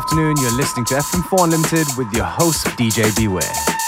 afternoon. You're listening to FM4 Unlimited with your host, DJ Beware.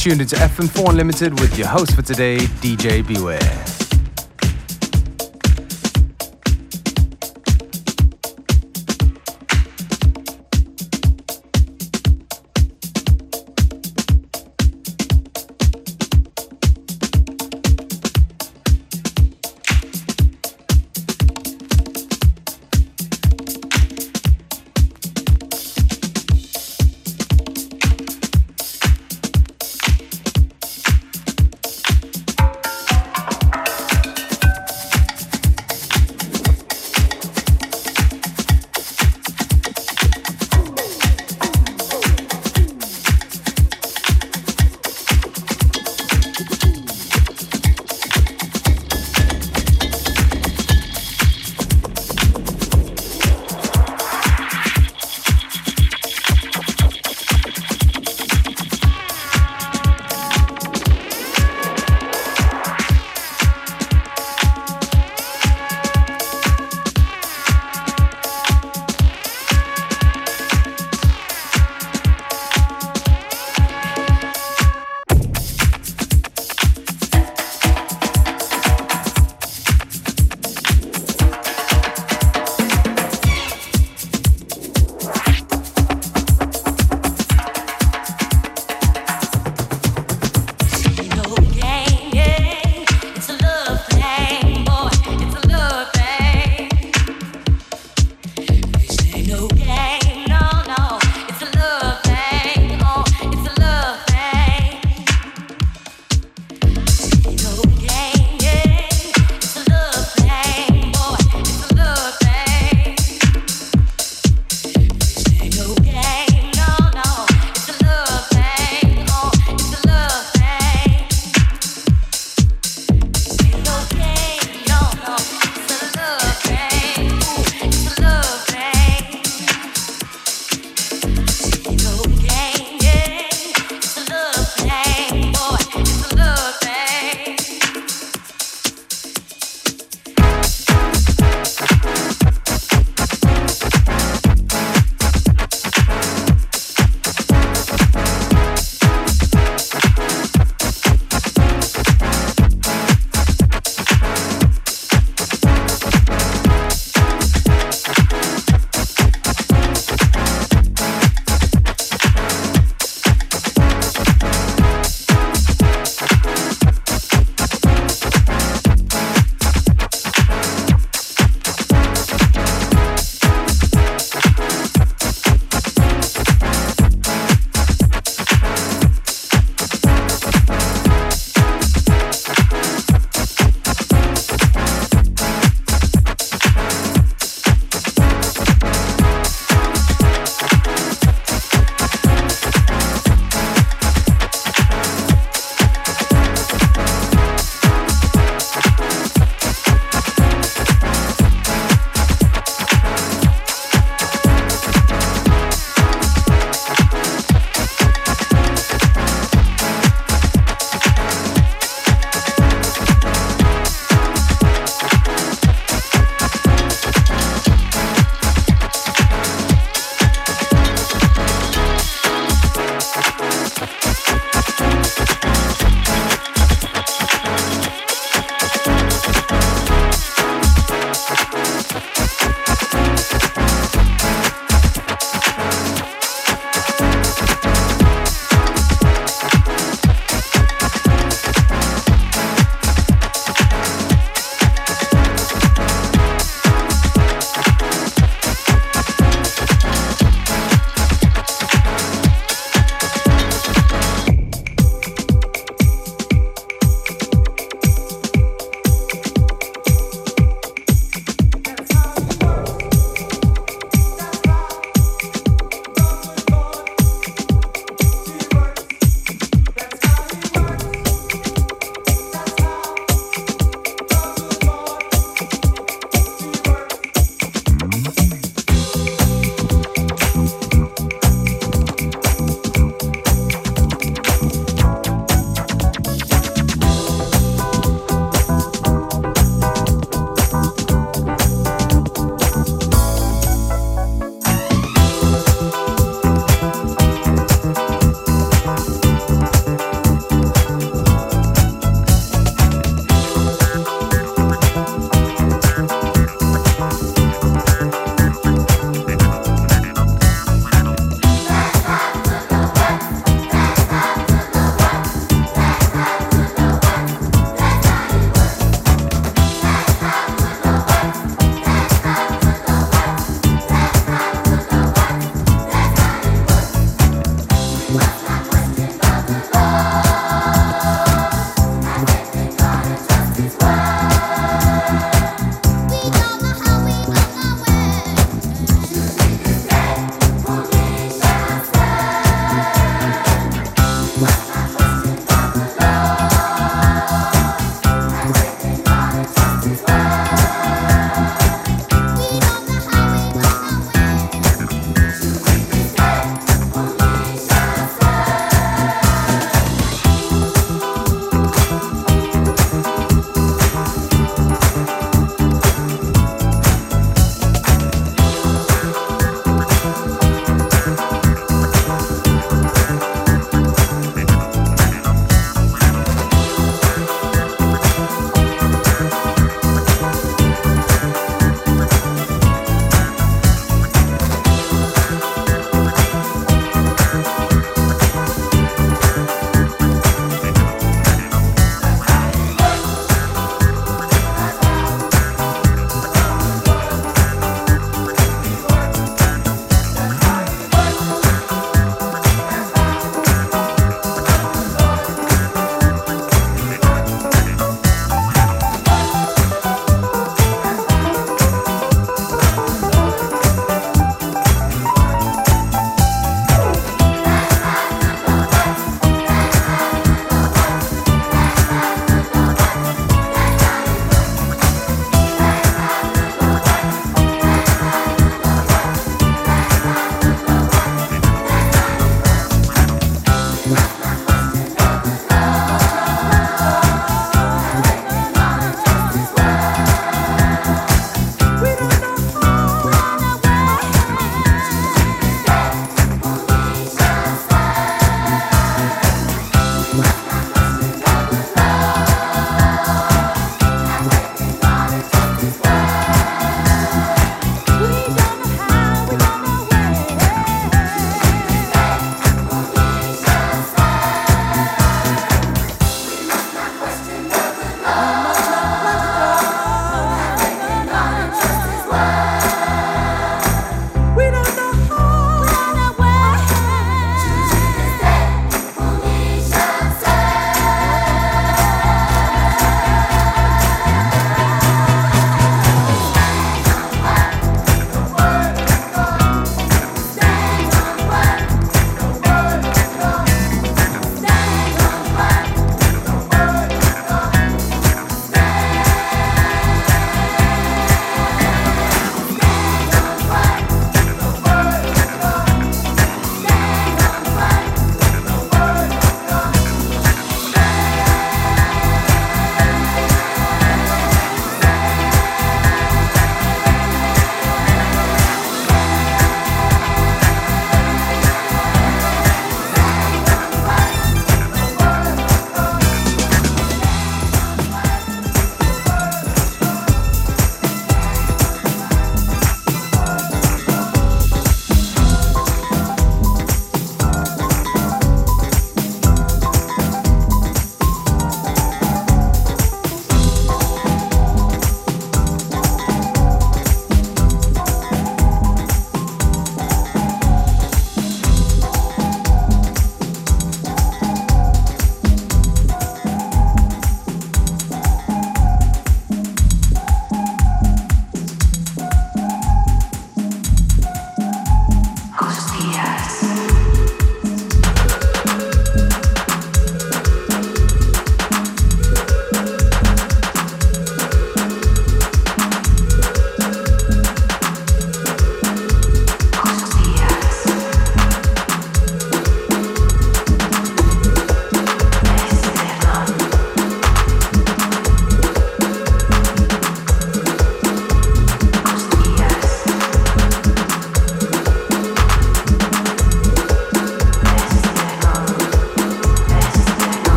Tuned into FM4 Unlimited with your host for today, DJ Beware.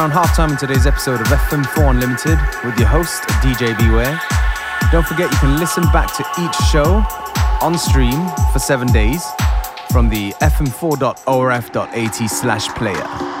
Around halftime in today's episode of FM4 Unlimited with your host, DJ Beware. Don't forget you can listen back to each show on stream for seven days from the fm4.orf.at slash player.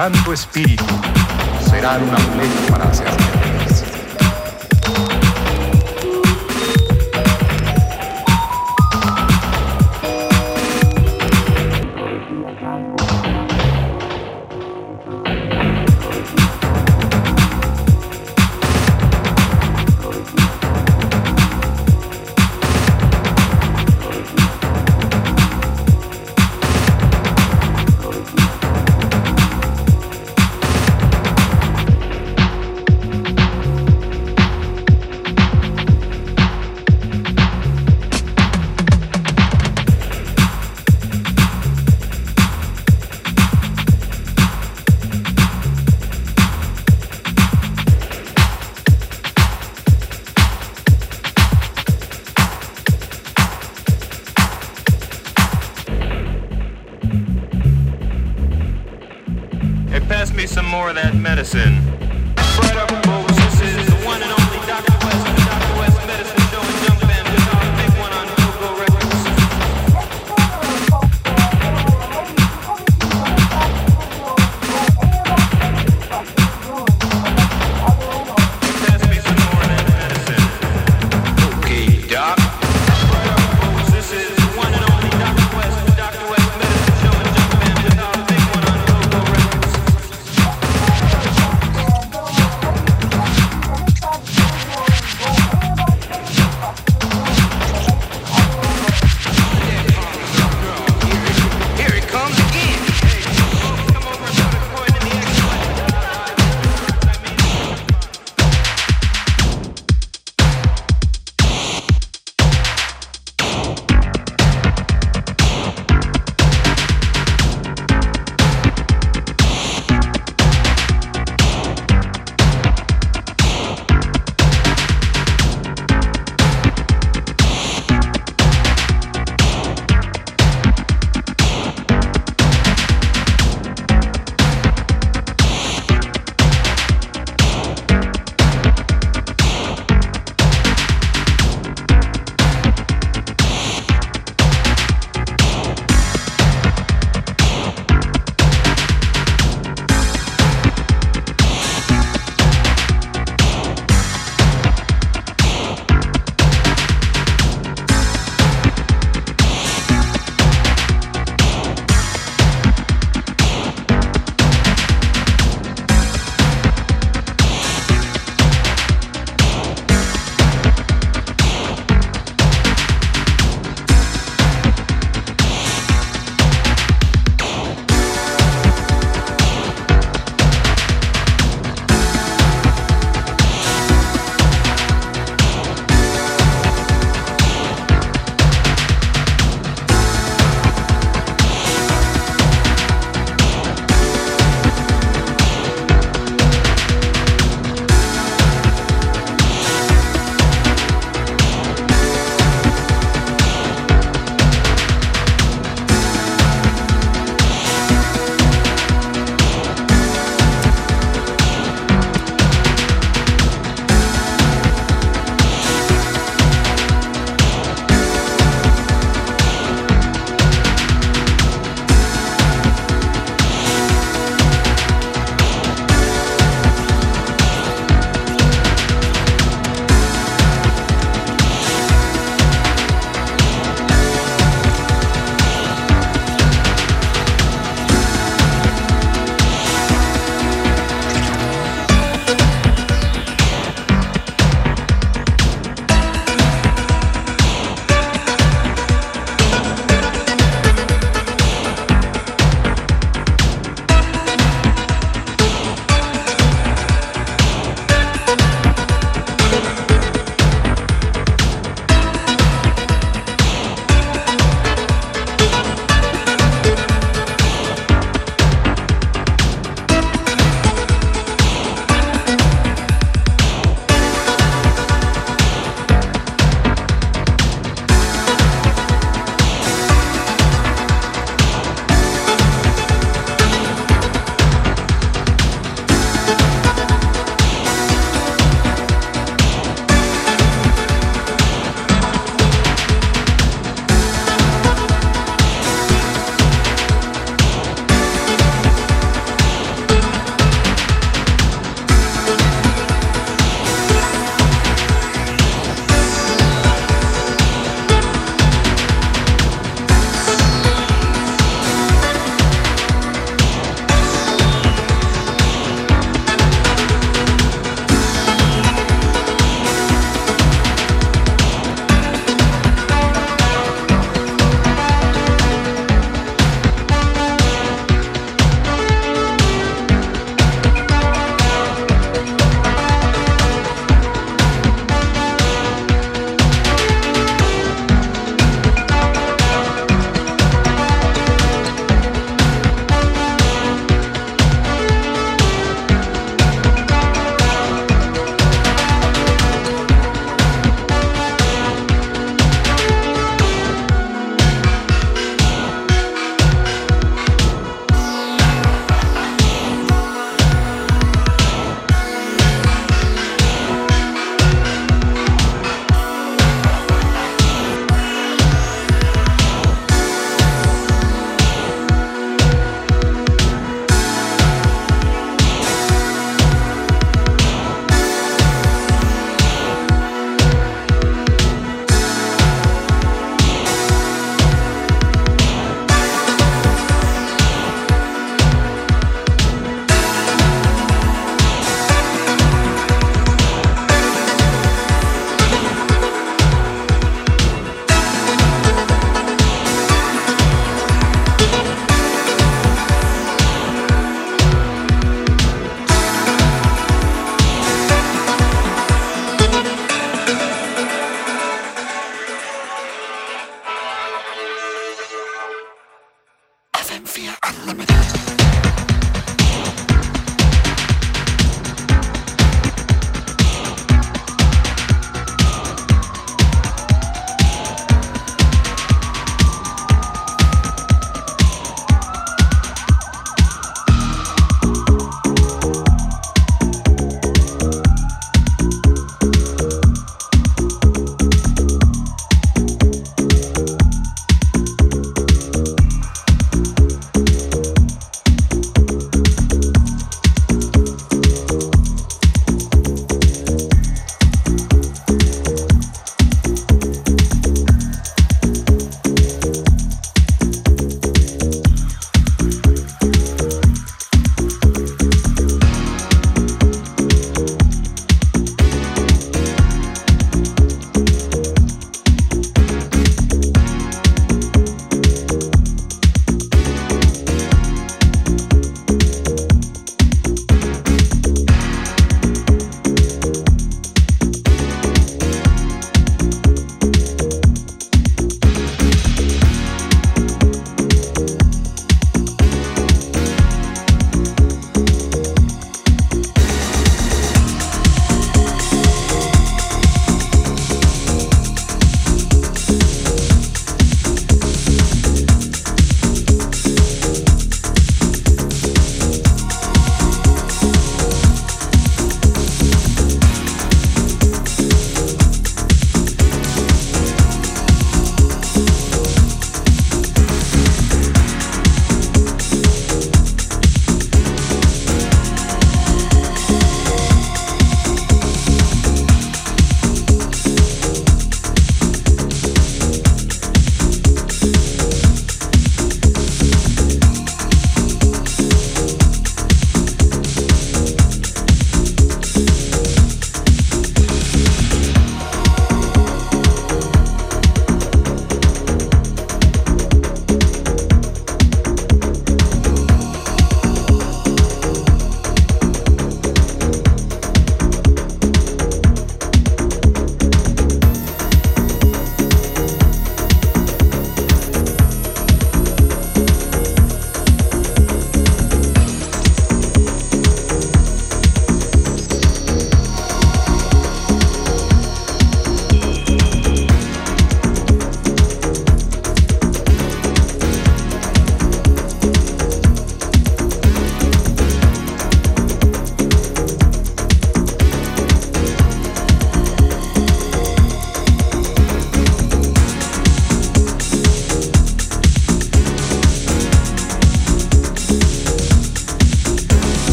sanarán espíritu, será una ley para hacerlo. Medicine.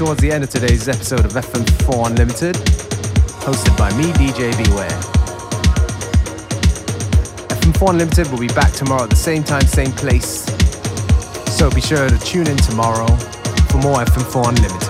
Towards the end of today's episode of FM4 Unlimited, hosted by me, DJ Beware. FM4 Unlimited will be back tomorrow at the same time, same place. So be sure to tune in tomorrow for more FM4 Unlimited.